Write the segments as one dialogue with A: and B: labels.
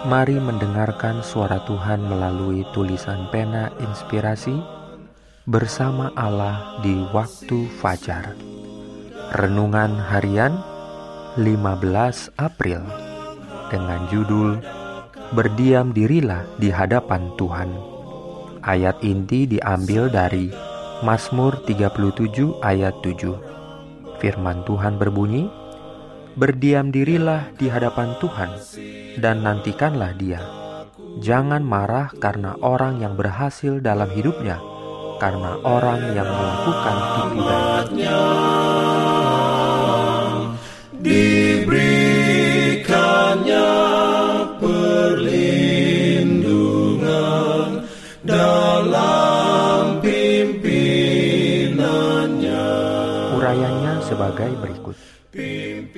A: Mari mendengarkan suara Tuhan melalui tulisan pena inspirasi bersama Allah di waktu fajar. Renungan harian 15 April dengan judul Berdiam dirilah di hadapan Tuhan. Ayat inti diambil dari Mazmur 37 ayat 7. Firman Tuhan berbunyi, Berdiam dirilah di hadapan Tuhan dan nantikanlah Dia. Jangan marah karena orang yang berhasil dalam hidupnya, karena orang yang melakukan tipu daya. Sebagai berikut.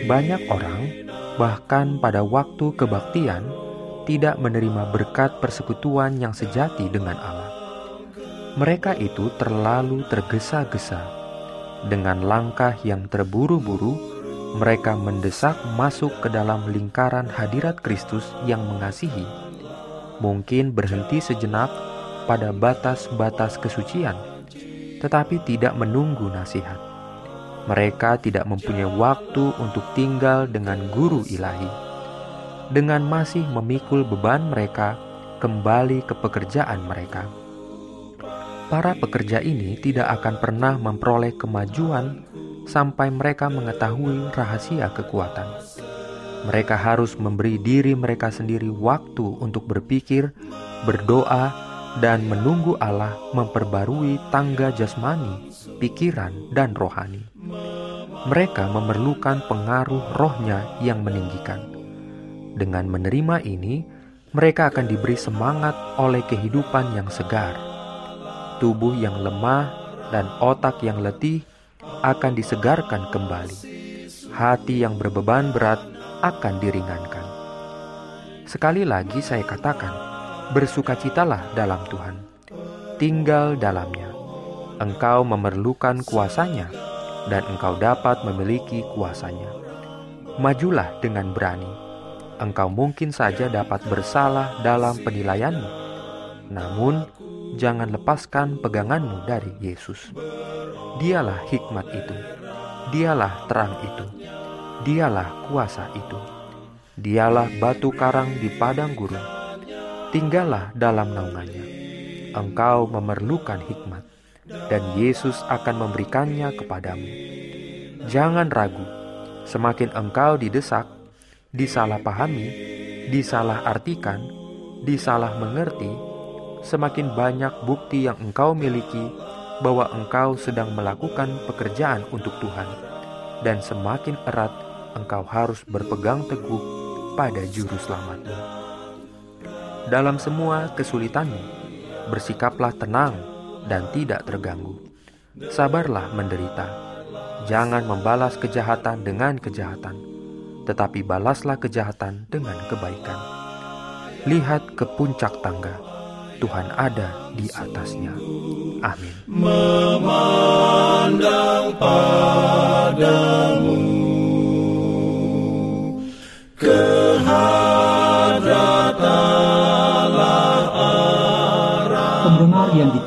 A: Banyak orang, bahkan pada waktu kebaktian, tidak menerima berkat persekutuan yang sejati dengan Allah. Mereka itu terlalu tergesa-gesa. Dengan langkah yang terburu-buru, mereka mendesak masuk ke dalam lingkaran hadirat Kristus yang mengasihi. Mungkin berhenti sejenak pada batas-batas kesucian, tetapi tidak menunggu nasihat mereka tidak mempunyai waktu untuk tinggal dengan guru ilahi. Dengan masih memikul beban mereka kembali ke pekerjaan mereka. Para pekerja ini tidak akan pernah memperoleh kemajuan sampai mereka mengetahui rahasia kekuatan. Mereka harus memberi diri mereka sendiri waktu untuk berpikir, berdoa, dan menunggu Allah memperbarui tangga jasmani, pikiran, dan rohani mereka memerlukan pengaruh rohnya yang meninggikan. Dengan menerima ini, mereka akan diberi semangat oleh kehidupan yang segar. Tubuh yang lemah dan otak yang letih akan disegarkan kembali. Hati yang berbeban berat akan diringankan. Sekali lagi saya katakan, bersukacitalah dalam Tuhan. Tinggal dalamnya. Engkau memerlukan kuasanya dan engkau dapat memiliki kuasanya. Majulah dengan berani. Engkau mungkin saja dapat bersalah dalam penilaianmu, namun jangan lepaskan peganganmu dari Yesus. Dialah hikmat itu, dialah terang itu, dialah kuasa itu, dialah batu karang di padang gurun. Tinggallah dalam naungannya. Engkau memerlukan hikmat dan Yesus akan memberikannya kepadamu. Jangan ragu, semakin engkau didesak, disalahpahami, disalahartikan, disalah mengerti, semakin banyak bukti yang engkau miliki bahwa engkau sedang melakukan pekerjaan untuk Tuhan, dan semakin erat engkau harus berpegang teguh pada juru selamatmu. Dalam semua kesulitanmu, bersikaplah tenang dan tidak terganggu. Sabarlah menderita. Jangan membalas kejahatan dengan kejahatan, tetapi balaslah kejahatan dengan kebaikan. Lihat ke puncak tangga, Tuhan ada di atasnya. Amin.
B: Memandang padamu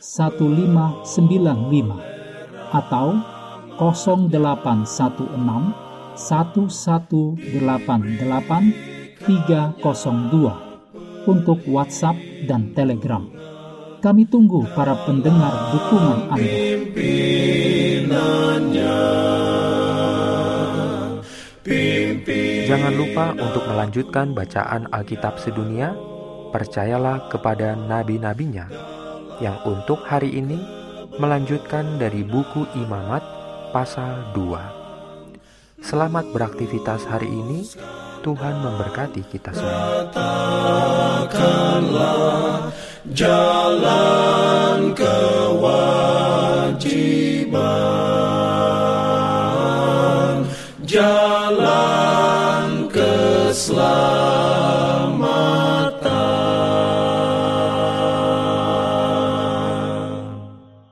C: 1595 atau 0816 1188 302 untuk WhatsApp dan Telegram. Kami tunggu para pendengar dukungan Anda.
A: Jangan lupa untuk melanjutkan bacaan Alkitab sedunia. Percayalah kepada nabi-nabinya yang untuk hari ini melanjutkan dari buku Imamat pasal 2. Selamat beraktivitas hari ini. Tuhan memberkati kita semua.
B: Jalan kewajiban. Jalan